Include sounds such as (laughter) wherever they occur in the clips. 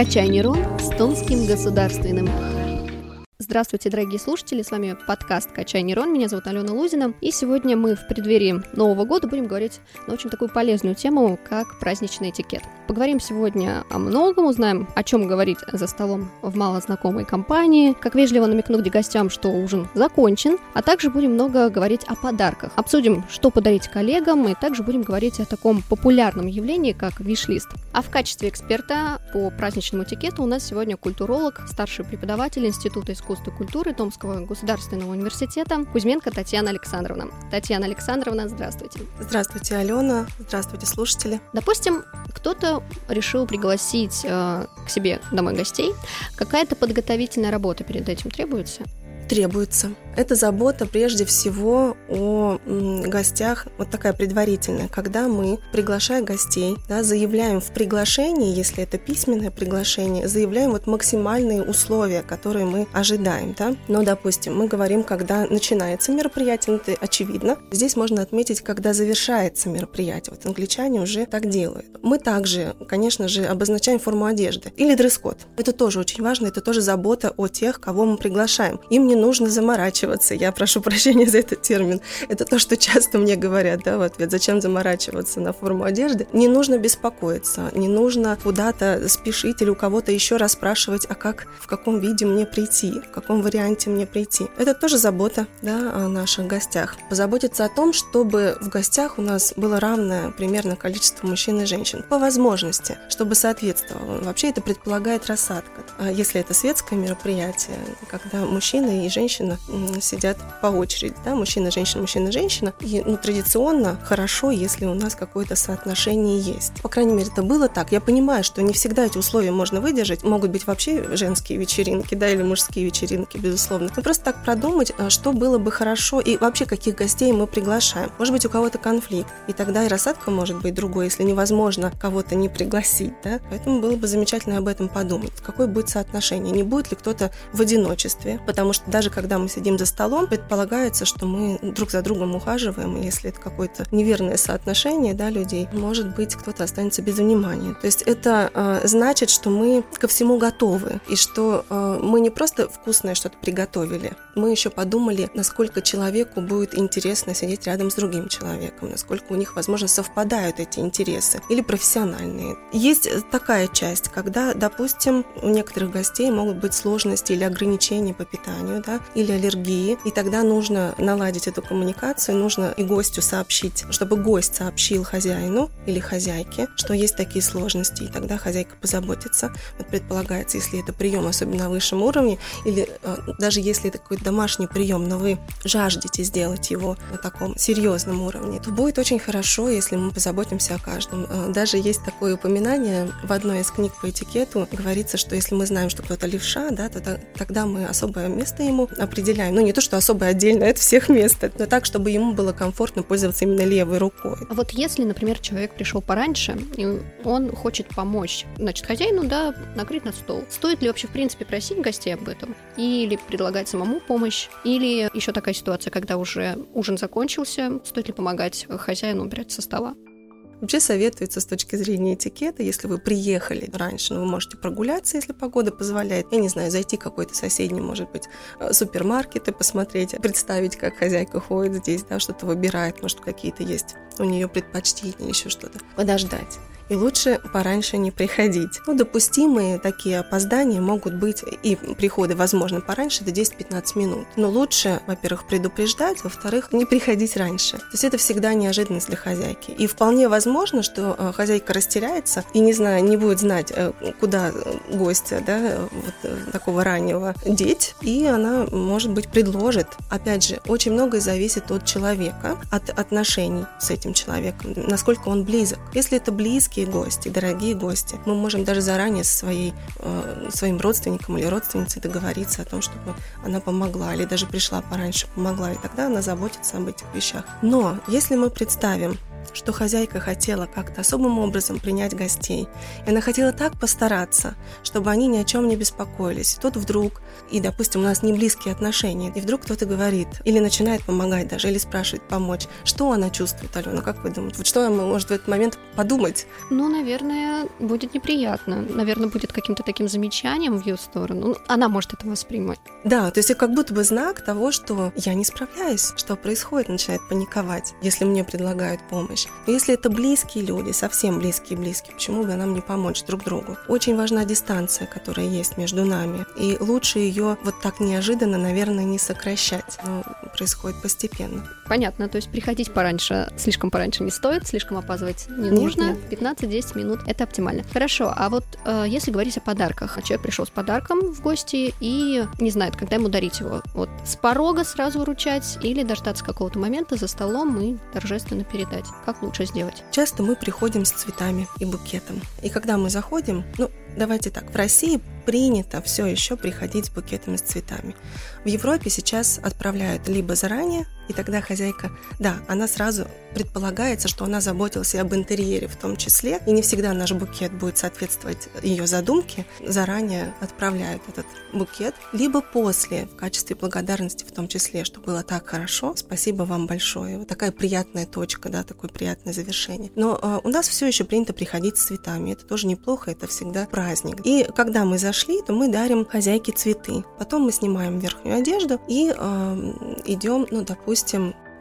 «Качай нейрон» с Томским государственным. Здравствуйте, дорогие слушатели, с вами подкаст «Качай нейрон», меня зовут Алена Лузина, и сегодня мы в преддверии Нового года будем говорить на очень такую полезную тему, как праздничный этикет. Поговорим сегодня о многом, узнаем, о чем говорить за столом в малознакомой компании, как вежливо намекнуть гостям, что ужин закончен, а также будем много говорить о подарках. Обсудим, что подарить коллегам, и также будем говорить о таком популярном явлении, как виш-лист. А в качестве эксперта по праздничному этикету у нас сегодня культуролог, старший преподаватель Института искусств искусств и культуры Томского государственного университета Кузьменко Татьяна Александровна. Татьяна Александровна, здравствуйте. Здравствуйте, Алена. Здравствуйте, слушатели. Допустим, кто-то решил пригласить э, к себе домой гостей. Какая-то подготовительная работа перед этим требуется? Требуется. Это забота прежде всего о гостях, вот такая предварительная, когда мы, приглашая гостей, да, заявляем в приглашении, если это письменное приглашение, заявляем вот максимальные условия, которые мы ожидаем. Да? Но, допустим, мы говорим, когда начинается мероприятие, ну, это очевидно. Здесь можно отметить, когда завершается мероприятие. Вот англичане уже так делают. Мы также, конечно же, обозначаем форму одежды или дресс-код. Это тоже очень важно, это тоже забота о тех, кого мы приглашаем. Им не нужно заморачиваться заморачиваться. Я прошу прощения за этот термин. Это то, что часто мне говорят, да, в ответ. Зачем заморачиваться на форму одежды? Не нужно беспокоиться, не нужно куда-то спешить или у кого-то еще раз спрашивать, а как, в каком виде мне прийти, в каком варианте мне прийти. Это тоже забота, да, о наших гостях. Позаботиться о том, чтобы в гостях у нас было равное примерно количество мужчин и женщин. По возможности, чтобы соответствовало. Вообще это предполагает рассадка. А если это светское мероприятие, когда мужчина и женщина сидят по очереди, да, мужчина, женщина, мужчина, женщина. И ну, традиционно хорошо, если у нас какое-то соотношение есть. По крайней мере, это было так. Я понимаю, что не всегда эти условия можно выдержать. Могут быть вообще женские вечеринки, да, или мужские вечеринки, безусловно. Но просто так продумать, а, что было бы хорошо и вообще каких гостей мы приглашаем. Может быть, у кого-то конфликт, и тогда и рассадка может быть другой, если невозможно кого-то не пригласить, да. Поэтому было бы замечательно об этом подумать. Какое будет соотношение? Не будет ли кто-то в одиночестве? Потому что даже когда мы сидим за столом, предполагается, что мы друг за другом ухаживаем, и если это какое-то неверное соотношение да, людей, может быть, кто-то останется без внимания. То есть это э, значит, что мы ко всему готовы, и что э, мы не просто вкусное что-то приготовили, мы еще подумали, насколько человеку будет интересно сидеть рядом с другим человеком, насколько у них, возможно, совпадают эти интересы или профессиональные. Есть такая часть, когда, допустим, у некоторых гостей могут быть сложности или ограничения по питанию, да, или аллергии другие, и тогда нужно наладить эту коммуникацию, нужно и гостю сообщить, чтобы гость сообщил хозяину или хозяйке, что есть такие сложности, и тогда хозяйка позаботится. Вот предполагается, если это прием, особенно на высшем уровне, или э, даже если это какой-то домашний прием, но вы жаждете сделать его на таком серьезном уровне, то будет очень хорошо, если мы позаботимся о каждом. Э, даже есть такое упоминание в одной из книг по этикету, говорится, что если мы знаем, что кто-то левша, да, то тогда мы особое место ему определяем, ну не то, что особо отдельно от всех мест, но так, чтобы ему было комфортно пользоваться именно левой рукой. А вот если, например, человек пришел пораньше, и он хочет помочь, значит, хозяину, да, накрыть на стол, стоит ли вообще, в принципе, просить гостей об этом? Или предлагать самому помощь? Или еще такая ситуация, когда уже ужин закончился, стоит ли помогать хозяину убирать со стола? Вообще советуется с точки зрения этикета, если вы приехали раньше, но ну, вы можете прогуляться, если погода позволяет. Я не знаю, зайти в какой-то соседний, может быть, э, супермаркет и посмотреть, представить, как хозяйка ходит здесь, да, что-то выбирает, может, какие-то есть у нее предпочтения еще что-то. Подождать и лучше пораньше не приходить. Ну, допустимые такие опоздания могут быть и приходы, возможно, пораньше, до 10-15 минут. Но лучше, во-первых, предупреждать, во-вторых, не приходить раньше. То есть это всегда неожиданность для хозяйки. И вполне возможно, что э, хозяйка растеряется и, не знаю, не будет знать, э, куда гостя, да, вот э, такого раннего деть, и она, может быть, предложит. Опять же, очень многое зависит от человека, от отношений с этим человеком, насколько он близок. Если это близкий, близкие гости, дорогие гости. Мы можем даже заранее со своей, э, своим родственником или родственницей договориться о том, чтобы она помогла, или даже пришла пораньше, помогла, и тогда она заботится об этих вещах. Но если мы представим что хозяйка хотела как-то особым образом принять гостей. И она хотела так постараться, чтобы они ни о чем не беспокоились. Тут вдруг, и, допустим, у нас не близкие отношения, и вдруг кто-то говорит, или начинает помогать даже, или спрашивает помочь. Что она чувствует, Алена, как вы думаете? Вот что она может в этот момент подумать? Ну, наверное, будет неприятно. Наверное, будет каким-то таким замечанием в ее сторону. Ну, она может это воспринимать. Да, то есть как будто бы знак того, что я не справляюсь, что происходит, начинает паниковать, если мне предлагают помощь. Но если это близкие люди, совсем близкие-близкие, почему бы нам не помочь друг другу? Очень важна дистанция, которая есть между нами. И лучше ее вот так неожиданно, наверное, не сокращать. Но происходит постепенно. Понятно, то есть приходить пораньше, слишком пораньше не стоит, слишком опаздывать не нужно. 15-10 минут – это оптимально. Хорошо, а вот э, если говорить о подарках, человек пришел с подарком в гости и не знает, когда ему дарить его. Вот с порога сразу вручать или дождаться какого-то момента за столом и торжественно передать. Как лучше сделать? Часто мы приходим с цветами и букетом. И когда мы заходим, ну, давайте так, в России принято все еще приходить с букетами с цветами. В Европе сейчас отправляют либо заранее, и тогда хозяйка, да, она сразу предполагается, что она заботилась и об интерьере в том числе, и не всегда наш букет будет соответствовать ее задумке, заранее отправляют этот букет, либо после, в качестве благодарности в том числе, что было так хорошо, спасибо вам большое. Вот такая приятная точка, да, такое приятное завершение. Но э, у нас все еще принято приходить с цветами, это тоже неплохо, это всегда праздник. И когда мы зашли, то мы дарим хозяйке цветы. Потом мы снимаем верхнюю одежду и э, идем, ну, допустим,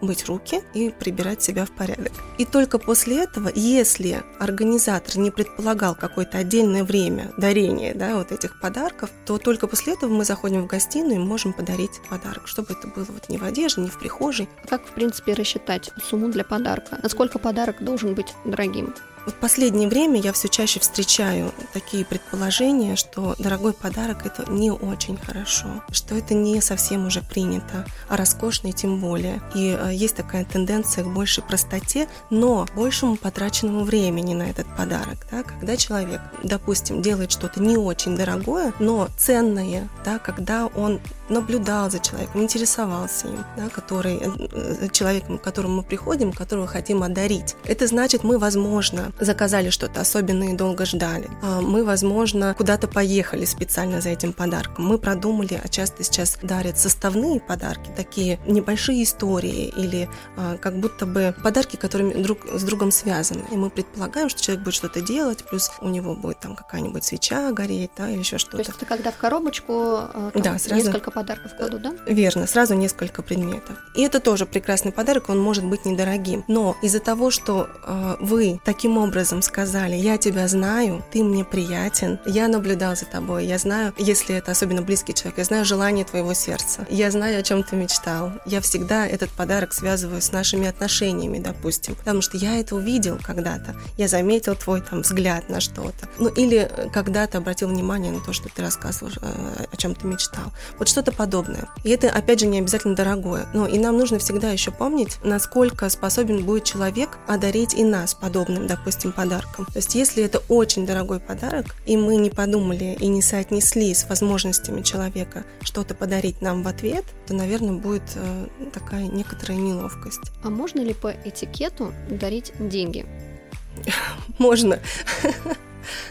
мыть руки и прибирать себя в порядок. И только после этого, если организатор не предполагал какое-то отдельное время дарения да, вот этих подарков, то только после этого мы заходим в гостиную и можем подарить подарок, чтобы это было вот не в одежде, не в прихожей. Как, в принципе, рассчитать сумму для подарка? Насколько подарок должен быть дорогим? В последнее время я все чаще встречаю такие предположения, что дорогой подарок это не очень хорошо, что это не совсем уже принято, а роскошный тем более. И э, есть такая тенденция к большей простоте, но большему потраченному времени на этот подарок. Да? Когда человек, допустим, делает что-то не очень дорогое, но ценное, да, когда он наблюдал за человеком, интересовался им, да, который, э, человеком, к которому мы приходим, которого хотим одарить. Это значит, мы, возможно, заказали что-то особенное и долго ждали. А мы, возможно, куда-то поехали специально за этим подарком. Мы продумали, а часто сейчас дарят составные подарки, такие небольшие истории или а, как будто бы подарки, которыми друг с другом связаны. И мы предполагаем, что человек будет что-то делать, плюс у него будет там какая-нибудь свеча гореть, да, или еще что-то. То есть это когда в коробочку а, там, да, сразу... несколько подарков кладут, да? Верно, сразу несколько предметов. И это тоже прекрасный подарок, он может быть недорогим. Но из-за того, что э, вы таким образом сказали, я тебя знаю, ты мне приятен, я наблюдал за тобой, я знаю, если это особенно близкий человек, я знаю желание твоего сердца, я знаю, о чем ты мечтал. Я всегда этот подарок связываю с нашими отношениями, допустим, потому что я это увидел когда-то, я заметил твой там взгляд на что-то. Ну или когда-то обратил внимание на то, что ты рассказывал, э, о чем ты мечтал. Вот что-то подобное. И это, опять же, не обязательно дорогое. Но и нам нужно всегда еще помнить, насколько способен будет человек одарить и нас подобным, допустим, допустим, подарком. То есть если это очень дорогой подарок, и мы не подумали и не соотнесли с возможностями человека что-то подарить нам в ответ, то, наверное, будет э, такая некоторая неловкость. А можно ли по этикету дарить деньги? Можно.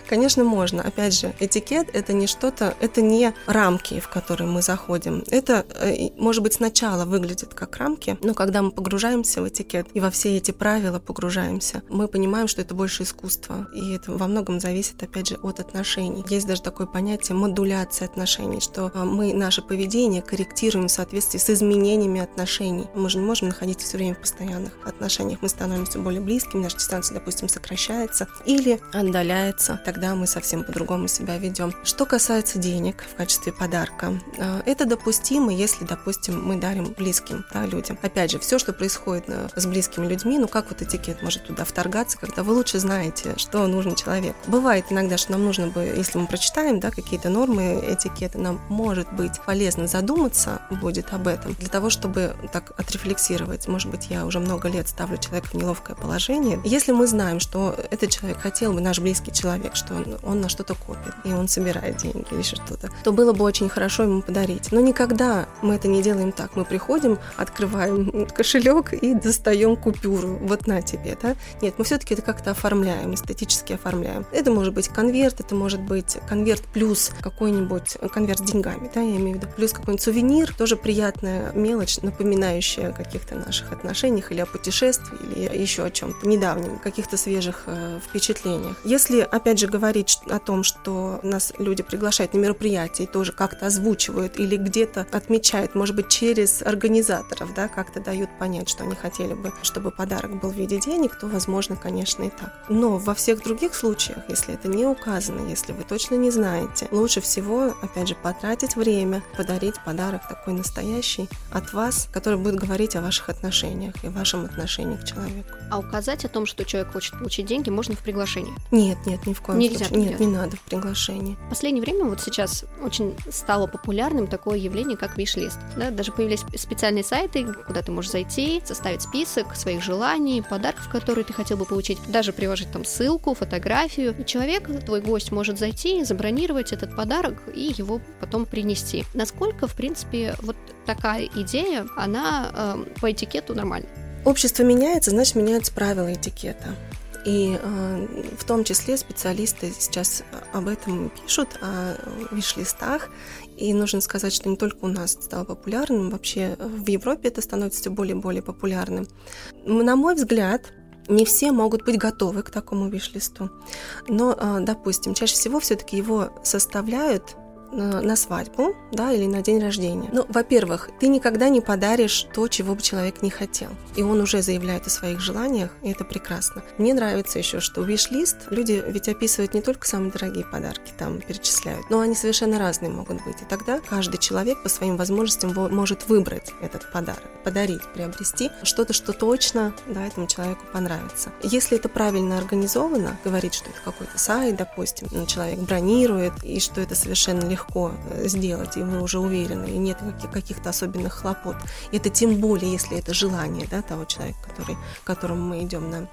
Конечно, можно. Опять же, этикет это не что-то, это не рамки, в которые мы заходим. Это, э, может быть, сначала выглядит как рамки, но когда мы погружаемся в этикет и во все эти правила погружаемся, мы понимаем, что это больше искусство. И это во многом зависит, опять же, от отношений. Есть даже такое понятие модуляция отношений, что э, мы наше поведение корректируем в соответствии с изменениями отношений. Мы же не можем находиться все время в постоянных отношениях. Мы становимся более близкими, наша дистанция, допустим, сокращается или отдаляется меняется, тогда мы совсем по-другому себя ведем. Что касается денег в качестве подарка, э, это допустимо, если, допустим, мы дарим близким да, людям. Опять же, все, что происходит э, с близкими людьми, ну как вот этикет может туда вторгаться, когда вы лучше знаете, что нужно человеку. Бывает иногда, что нам нужно бы, если мы прочитаем да, какие-то нормы этикета, нам может быть полезно задуматься будет об этом, для того, чтобы так отрефлексировать. Может быть, я уже много лет ставлю человека в неловкое положение. Если мы знаем, что этот человек хотел бы, наш близкий человек, человек, что он, он на что-то копит, и он собирает деньги или что-то, то было бы очень хорошо ему подарить. Но никогда мы это не делаем так. Мы приходим, открываем (laughs) кошелек и достаем купюру. Вот на тебе, да? Нет, мы все-таки это как-то оформляем, эстетически оформляем. Это может быть конверт, это может быть конверт плюс какой-нибудь конверт с деньгами, да, я имею в виду, плюс какой-нибудь сувенир, тоже приятная мелочь, напоминающая о каких-то наших отношениях или о путешествии, или еще о чем-то недавнем, каких-то свежих э, впечатлениях. Если, опять же, говорить о том, что нас люди приглашают на мероприятия и тоже как-то озвучивают или где-то отмечают, может быть, через организаторов, да, как-то дают понять, что они хотели бы, чтобы подарок был в виде денег, то, возможно, конечно, и так. Но во всех других случаях, если это не указано, если вы точно не знаете, лучше всего, опять же, потратить время, подарить подарок такой настоящий от вас, который будет говорить о ваших отношениях и вашем отношении к человеку. А указать о том, что человек хочет получить деньги, можно в приглашении? Нет, нет, ни в коем Нельзя случае. Нет, не надо в приглашении. В последнее время вот сейчас очень стало популярным такое явление, как виш-лист. Да? Даже появились специальные сайты, куда ты можешь зайти, составить список своих желаний, подарков, которые ты хотел бы получить, даже приложить там ссылку, фотографию. И человек, твой гость, может зайти, забронировать этот подарок и его потом принести. Насколько, в принципе, вот такая идея, она э, по этикету нормальна? Общество меняется, значит, меняются правила этикета. И э, в том числе специалисты сейчас об этом пишут, о виш-листах. И нужно сказать, что не только у нас стало популярным, вообще в Европе это становится все более и более популярным. На мой взгляд, не все могут быть готовы к такому виш-листу. Но, э, допустим, чаще всего все-таки его составляют на свадьбу, да, или на день рождения. Ну, во-первых, ты никогда не подаришь то, чего бы человек не хотел. И он уже заявляет о своих желаниях, и это прекрасно. Мне нравится еще, что виш-лист люди ведь описывают не только самые дорогие подарки, там перечисляют, но они совершенно разные могут быть. И тогда каждый человек по своим возможностям во- может выбрать этот подарок, подарить, приобрести что-то, что точно да, этому человеку понравится. Если это правильно организовано, говорит, что это какой-то сайт, допустим, ну, человек бронирует, и что это совершенно легко э, сделать, и вы уже уверены, и нет каких- каких-то особенных хлопот. И это тем более, если это желание да, того человека, который, к которому мы идем на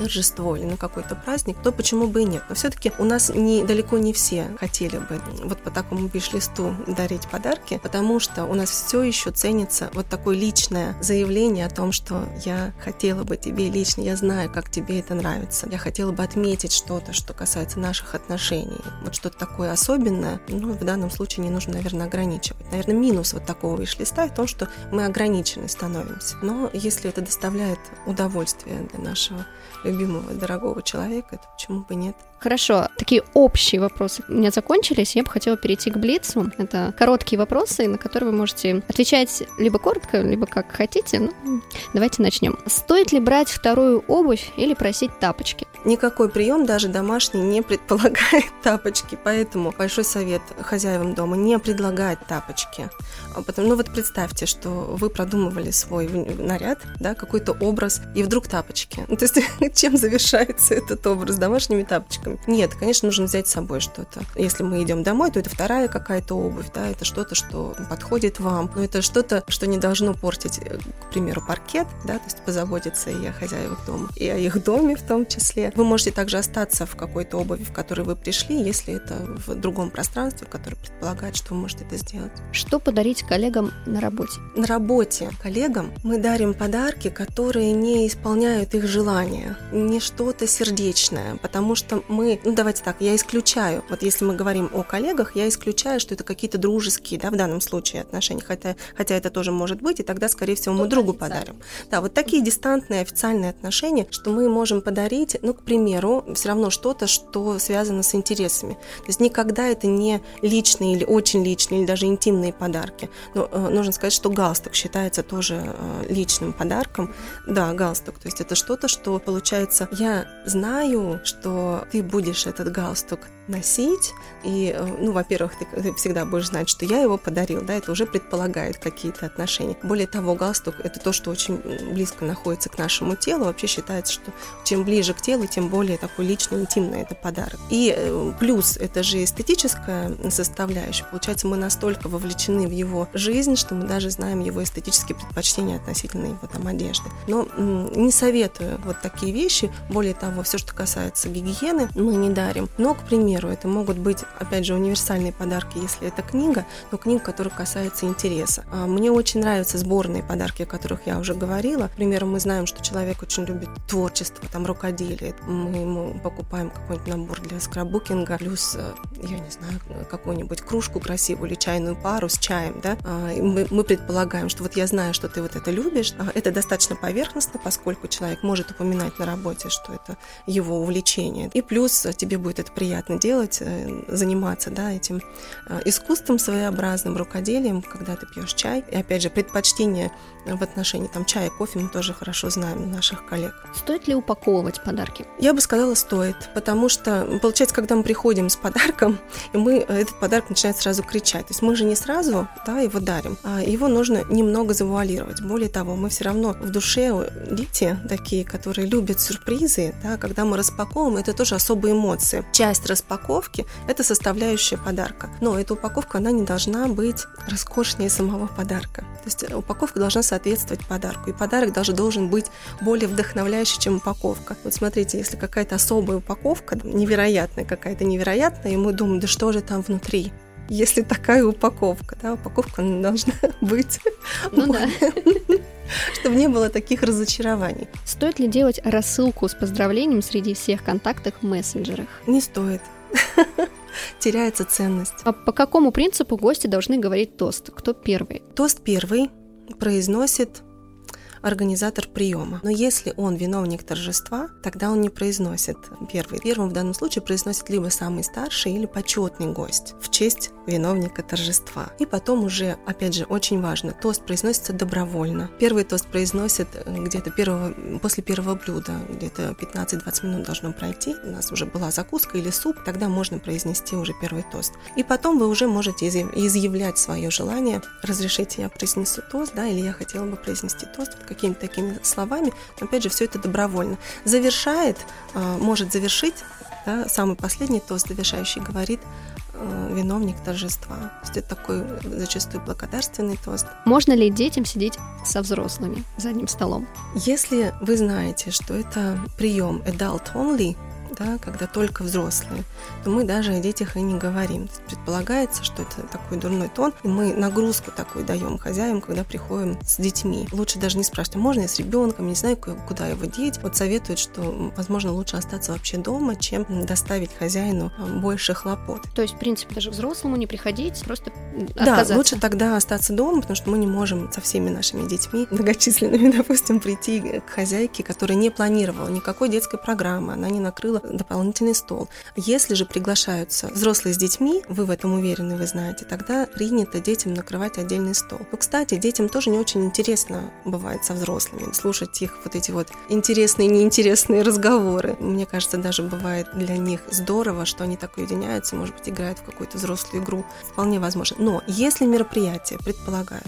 торжество или на какой-то праздник, то почему бы и нет. Но все-таки у нас не, далеко не все хотели бы вот по такому биш-листу дарить подарки, потому что у нас все еще ценится вот такое личное заявление о том, что я хотела бы тебе лично, я знаю, как тебе это нравится. Я хотела бы отметить что-то, что касается наших отношений. Вот что-то такое особенное. Ну, в данном случае не нужно, наверное, ограничивать. Наверное, минус вот такого виш-листа в том, что мы ограничены становимся. Но если это доставляет удовольствие для нашего любимого, дорогого человека, то почему бы нет? Хорошо, такие общие вопросы у меня закончились. Я бы хотела перейти к Блицу. Это короткие вопросы, на которые вы можете отвечать либо коротко, либо как хотите. Ну, давайте начнем. Стоит ли брать вторую обувь или просить тапочки? Никакой прием, даже домашний, не предполагает (laughs) тапочки, поэтому большой совет хозяевам дома не предлагать тапочки. А Потому, ну вот представьте, что вы продумывали свой наряд, да, какой-то образ, и вдруг тапочки. (laughs) Ну, то есть (laughs) чем завершается этот образ домашними тапочками? Нет, конечно, нужно взять с собой что-то. Если мы идем домой, то это вторая какая-то обувь, да, это что-то, что подходит вам, но это что-то, что не должно портить, э, к примеру, паркет, да, то есть позаботиться и о хозяевах дома, и о их доме в том числе. Вы можете также остаться в какой-то обуви, в которой вы пришли, если это в другом пространстве, которое предполагает, что вы можете это сделать. Что подарить коллегам на работе? На работе коллегам мы дарим подарки, которые не исполняют их желания, не что-то сердечное, потому что мы, ну давайте так, я исключаю, вот если мы говорим о коллегах, я исключаю, что это какие-то дружеские, да, в данном случае отношения, хотя, хотя это тоже может быть, и тогда, скорее всего, мы Только другу подарим. Да, вот такие дистантные официальные отношения, что мы можем подарить, ну, к примеру, все равно что-то, что связано с интересами. То есть никогда это не личные или очень личные, или даже интимные подарки. Но э, нужно сказать, что галстук считается тоже э, личным подарком. Да, галстук. То есть это что-то, что получается, я знаю, что ты будешь этот галстук носить. И, э, ну, во-первых, ты, ты всегда будешь знать, что я его подарил, да, это уже предполагает какие-то отношения. Более того, галстук – это то, что очень близко находится к нашему телу. Вообще считается, что чем ближе к телу, тем более такой личный, интимный это подарок. И э, плюс это же эстетическая составляющая. Получается, мы настолько вовлечены в его жизнь, что мы даже знаем его эстетические предпочтения относительно его там одежды. Но не советую вот такие вещи. Более того, все, что касается гигиены, мы не дарим. Но, к примеру, это могут быть, опять же, универсальные подарки, если это книга, но книга, которая касается интереса. А, мне очень нравятся сборные подарки, о которых я уже говорила. К примеру, мы знаем, что человек очень любит творчество, там, рукоделие. Мы ему покупаем какой-нибудь набор для скраббукинга, плюс, э, я не знаю, какую-нибудь кружку красивую или чайную пару с чаем, да. А, мы, мы предполагаем, что вот я знаю, что ты вот это любишь. А, это достаточно поверхностно, поскольку человек может упоминать на работе, что это его увлечение. И плюс тебе будет это приятно делать, э, заниматься да, этим э, искусством своеобразным, рукоделием, когда ты пьешь чай. И опять же, предпочтение в отношении там, чая, кофе мы тоже хорошо знаем наших коллег. Стоит ли упаковывать подарки? Я бы сказала, стоит, потому что, получается, когда мы приходим с подарком, и мы этот подарок начинает сразу кричать. То есть мы же не сразу да, его дарим, а его нужно немного завуалировать. Более того, мы все равно в душе дети такие, которые любят сюрпризы, да, когда мы распаковываем, это тоже особые эмоции. Часть распаковки – это составляющая подарка. Но эта упаковка, она не должна быть роскошнее самого подарка. То есть упаковка должна соответствовать подарку. И подарок даже должен быть более вдохновляющий, чем упаковка. Вот смотрите, если какая-то особая упаковка, невероятная какая-то невероятная, и мы думаем, да что же там внутри? Если такая упаковка, да, упаковка (laughs) должна быть. Ну да. (laughs) Чтобы не было таких разочарований. Стоит ли делать рассылку с поздравлением среди всех контактов в мессенджерах? Не стоит (laughs) теряется ценность. А по какому принципу гости должны говорить тост? Кто первый? Тост первый произносит организатор приема. Но если он виновник торжества, тогда он не произносит первый. Первым в данном случае произносит либо самый старший или почетный гость в честь виновника торжества. И потом уже, опять же, очень важно, тост произносится добровольно. Первый тост произносит где-то первого, после первого блюда, где-то 15-20 минут должно пройти. У нас уже была закуска или суп, тогда можно произнести уже первый тост. И потом вы уже можете изъявлять свое желание. Разрешите, я произнесу тост, да, или я хотела бы произнести тост какими-то такими словами, но опять же, все это добровольно. Завершает, а, может завершить, да, самый последний тост завершающий говорит виновник торжества. То есть это такой зачастую благодарственный тост. Можно ли детям сидеть со взрослыми за одним столом? Если вы знаете, что это прием adult only, да, когда только взрослые, то мы даже о детях и не говорим. Предполагается, что это такой дурной тон, и мы нагрузку такую даем хозяям, когда приходим с детьми. Лучше даже не спрашивать, а можно я с ребенком, не знаю, куда его деть. Вот советуют, что, возможно, лучше остаться вообще дома, чем доставить хозяину а, больше хлопот. То есть, в принципе, даже взрослому не приходить, просто Да, лучше тогда остаться дома, потому что мы не можем со всеми нашими детьми (laughs) многочисленными, допустим, прийти к хозяйке, которая не планировала никакой детской программы, она не накрыла дополнительный стол. Если же приглашаются взрослые с детьми, вы в этом уверены, вы знаете, тогда принято детям накрывать отдельный стол. Но, кстати, детям тоже не очень интересно бывает со взрослыми, слушать их вот эти вот интересные, неинтересные разговоры. Мне кажется, даже бывает для них здорово, что они так уединяются, может быть, играют в какую-то взрослую игру. Вполне возможно. Но если мероприятие предполагает,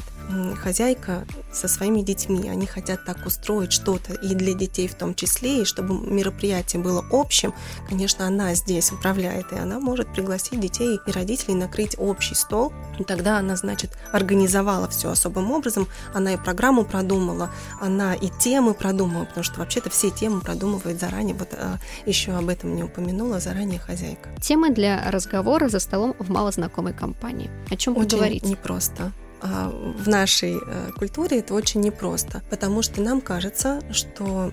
хозяйка со своими детьми, они хотят так устроить что-то и для детей в том числе, и чтобы мероприятие было общим, конечно, она здесь управляет, и она может пригласить детей и родителей накрыть общий стол. И тогда она, значит, организовала все особым образом, она и программу продумала, она и темы продумала, потому что вообще-то все темы продумывает заранее, вот а, еще об этом не упомянула заранее хозяйка. Темы для разговора за столом в малознакомой компании. О чем Очень поговорить? непросто. А, в нашей э, культуре это очень непросто, потому что нам кажется, что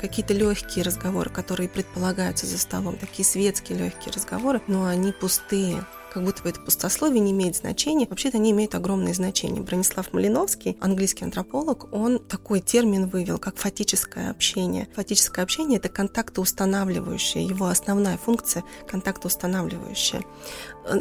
какие-то легкие разговоры, которые предполагаются за столом, такие светские легкие разговоры, но они пустые, как будто бы это пустословие не имеет значения. Вообще-то они имеют огромное значение. Бронислав Малиновский, английский антрополог, он такой термин вывел, как фатическое общение. Фатическое общение – это контактоустанавливающее, его основная функция – контактоустанавливающая.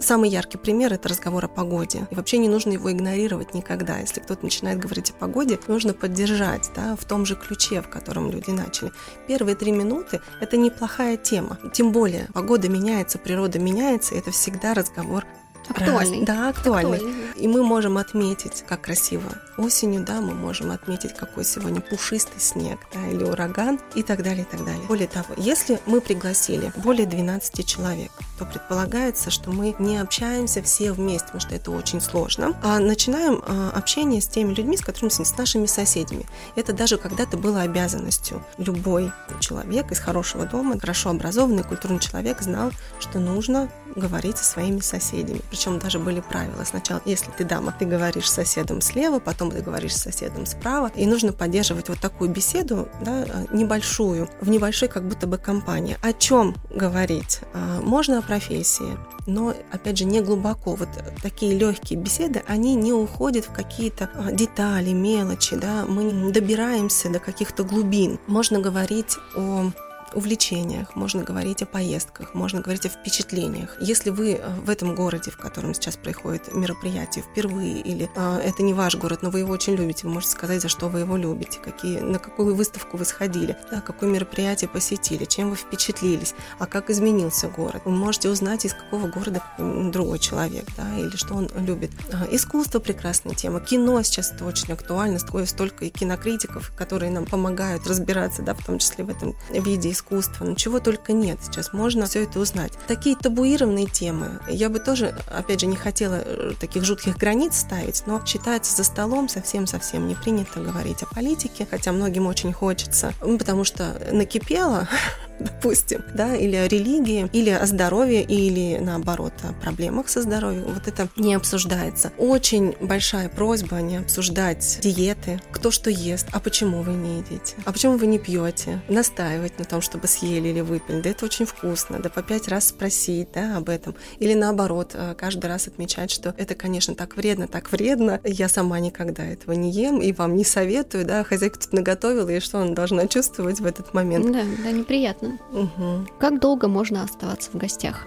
Самый яркий пример – это разговор о погоде. И вообще не нужно его игнорировать никогда. Если кто-то начинает говорить о погоде, нужно поддержать да, в том же ключе, в котором люди начали. Первые три минуты – это неплохая тема. Тем более, погода меняется, природа меняется, и это всегда разговор разговор. Актуальный. Раз, да, актуальный. актуальный. И мы можем отметить, как красиво. Осенью, да, мы можем отметить, какой сегодня пушистый снег, да, или ураган, и так далее, и так далее. Более того, если мы пригласили более 12 человек, то предполагается, что мы не общаемся все вместе, потому что это очень сложно, а начинаем а, общение с теми людьми, с которыми с нашими соседями. Это даже когда-то было обязанностью. Любой человек из хорошего дома, хорошо образованный, культурный человек знал, что нужно говорить со своими соседями. Причем даже были правила. Сначала, если ты дама, ты говоришь с соседом слева, потом ты говоришь с соседом справа. И нужно поддерживать вот такую беседу, да, небольшую, в небольшой как будто бы компании. О чем говорить? А, можно о профессии, но, опять же, не глубоко. Вот такие легкие беседы, они не уходят в какие-то а, детали, мелочи, да, мы не добираемся до каких-то глубин. Можно говорить о увлечениях, можно говорить о поездках, можно говорить о впечатлениях. Если вы э, в этом городе, в котором сейчас происходит мероприятие впервые, или э, это не ваш город, но вы его очень любите, вы можете сказать, за что вы его любите, какие, на какую выставку вы сходили, да, какое мероприятие посетили, чем вы впечатлились, а как изменился город. Вы можете узнать, из какого города другой человек, да, или что он любит. А, искусство – прекрасная тема. Кино сейчас это очень актуально, столько и кинокритиков, которые нам помогают разбираться, да, в том числе в этом виде искусства искусства, ну чего только нет. Сейчас можно все это узнать. Такие табуированные темы, я бы тоже, опять же, не хотела э, таких жутких границ ставить, но считается за столом совсем-совсем не принято говорить о политике, хотя многим очень хочется, потому что накипело, (laughs) допустим, да, или о религии, или о здоровье, или наоборот о проблемах со здоровьем. Вот это не обсуждается. Очень большая просьба не обсуждать диеты, кто что ест, а почему вы не едите, а почему вы не пьете, настаивать на том, чтобы съели или выпили. Да это очень вкусно, да по пять раз спросить, да, об этом. Или наоборот, э, каждый раз отмечать, что это, конечно, так вредно, так вредно, я сама никогда этого не ем и вам не советую, да, хозяйка тут наготовила, и что она должна чувствовать в этот момент. Да, да, неприятно. Угу. Как долго можно оставаться в гостях?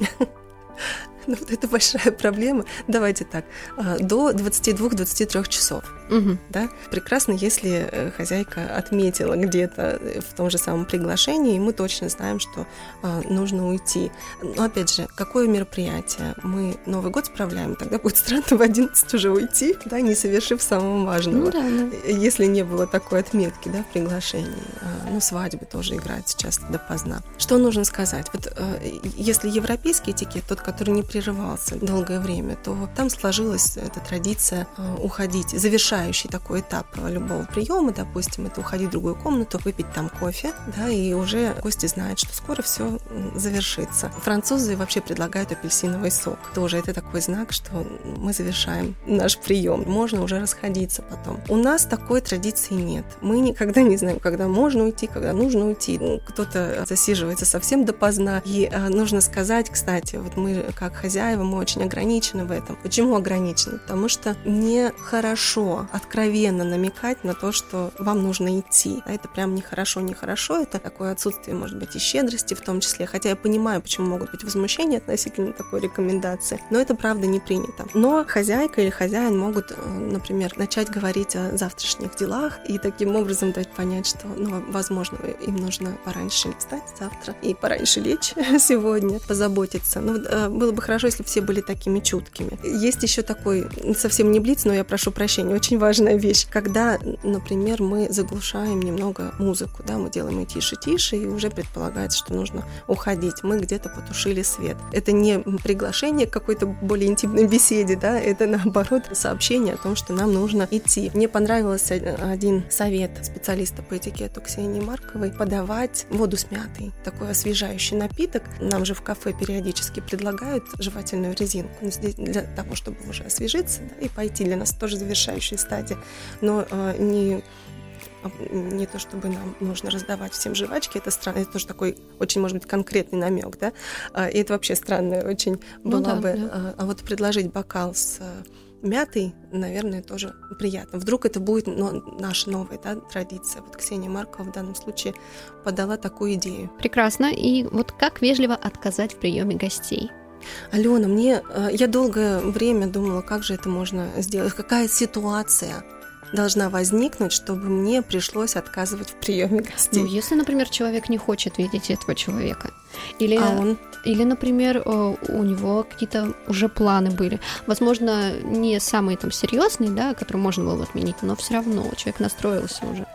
(laughs) Ну, вот это большая проблема. Давайте так, а, до 22-23 часов. Угу. Да? Прекрасно, если э, хозяйка отметила где-то в том же самом приглашении, и мы точно знаем, что а, нужно уйти. Но опять же, какое мероприятие? Мы Новый год справляем, тогда будет странно в 11 уже уйти, да, не совершив самого важного. Ну, да, да. Если не было такой отметки да, в приглашении. А, ну, свадьбы тоже играют сейчас допоздна. Что нужно сказать? Вот э, если европейский этикет, тот, который не прерывался долгое время, то там сложилась эта традиция э, уходить, завершающий такой этап любого приема, допустим, это уходить в другую комнату, выпить там кофе, да, и уже гости знают, что скоро все завершится. Французы вообще предлагают апельсиновый сок. Тоже это такой знак, что мы завершаем наш прием. Можно уже расходиться потом. У нас такой традиции нет. Мы никогда не знаем, когда можно уйти, когда нужно уйти. Ну, кто-то засиживается совсем допоздна. И э, нужно сказать, кстати, вот мы как хозяева, мы очень ограничены в этом. Почему ограничены? Потому что нехорошо откровенно намекать на то, что вам нужно идти. А это прям нехорошо, нехорошо. Это такое отсутствие, может быть, и щедрости в том числе. Хотя я понимаю, почему могут быть возмущения относительно такой рекомендации. Но это правда не принято. Но хозяйка или хозяин могут, э, например, начать говорить о завтрашних делах и таким образом дать понять, что, ну, возможно, им нужно пораньше встать завтра и пораньше лечь (laughs) сегодня, позаботиться. Ну, э, было бы хорошо, если все были такими чуткими. Есть еще такой, совсем не блиц, но я прошу прощения, очень важная вещь. Когда, например, мы заглушаем немного музыку, да, мы делаем ее тише-тише, и уже предполагается, что нужно уходить. Мы где-то потушили свет. Это не приглашение к какой-то более интимной беседе, да, это наоборот сообщение о том, что нам нужно идти. Мне понравился один совет специалиста по этикету Ксении Марковой подавать воду с мятой, такой освежающий напиток. Нам же в кафе периодически предлагают жевательную резинку ну, для того, чтобы уже освежиться да, и пойти. Для нас тоже завершающая стадия. Но э, не не то чтобы нам нужно раздавать всем жвачки, это странно, это тоже такой очень, может быть, конкретный намек, да, а, и это вообще странно очень ну, была да, бы, да. А, а вот предложить бокал с мятой, наверное, тоже приятно. Вдруг это будет но, наша новая да, традиция. Вот Ксения Маркова в данном случае подала такую идею. Прекрасно. И вот как вежливо отказать в приеме гостей? Алена, мне я долгое время думала, как же это можно сделать, какая ситуация должна возникнуть, чтобы мне пришлось отказывать в приеме гостей. Ну, если, например, человек не хочет видеть этого человека, или, а он? или, например, у него какие-то уже планы были, возможно, не самые там серьезные, да, которые можно было отменить, но все равно человек настроился уже.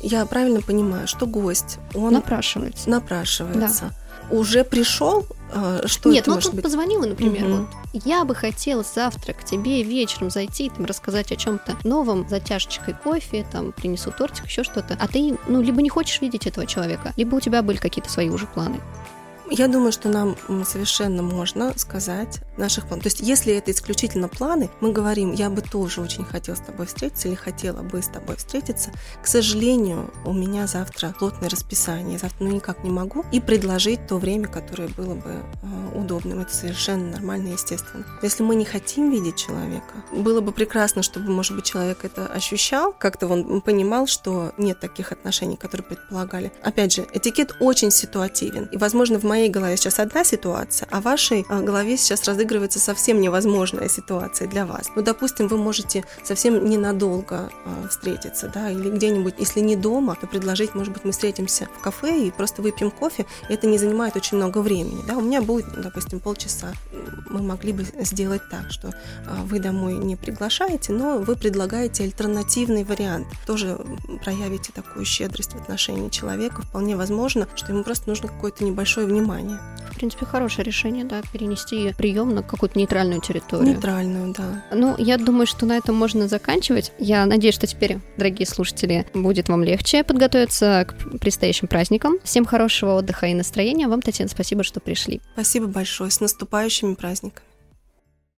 Я правильно понимаю, что гость, он напрашивается, напрашивается. Да уже пришел, а, что Нет, это ну может быть? позвонила, например, угу. вот, я бы хотела завтра к тебе вечером зайти, там, рассказать о чем-то новом, за чашечкой кофе, там, принесу тортик, еще что-то. А ты, ну, либо не хочешь видеть этого человека, либо у тебя были какие-то свои уже планы. Я думаю, что нам совершенно можно сказать наших планов. То есть, если это исключительно планы, мы говорим, я бы тоже очень хотел с тобой встретиться или хотела бы с тобой встретиться. К сожалению, у меня завтра плотное расписание, завтра ну никак не могу, и предложить то время, которое было бы э, удобным. Это совершенно нормально и естественно. Если мы не хотим видеть человека, было бы прекрасно, чтобы, может быть, человек это ощущал, как-то он понимал, что нет таких отношений, которые предполагали. Опять же, этикет очень ситуативен. И, возможно, в моей голове сейчас одна ситуация, а в вашей а, голове сейчас разыгрывается совсем невозможная ситуация для вас. Ну, допустим, вы можете совсем ненадолго а, встретиться, да, или где-нибудь, если не дома, то предложить, может быть, мы встретимся в кафе и просто выпьем кофе, и это не занимает очень много времени, да, у меня будет, допустим, полчаса. Мы могли бы сделать так, что а, вы домой не приглашаете, но вы предлагаете альтернативный вариант. Тоже проявите такую щедрость в отношении человека. Вполне возможно, что ему просто нужно какое-то небольшое внимание внимание. В принципе, хорошее решение, да, перенести прием на какую-то нейтральную территорию. Нейтральную, да. Ну, я думаю, что на этом можно заканчивать. Я надеюсь, что теперь, дорогие слушатели, будет вам легче подготовиться к предстоящим праздникам. Всем хорошего отдыха и настроения. Вам, Татьяна, спасибо, что пришли. Спасибо большое. С наступающими праздниками.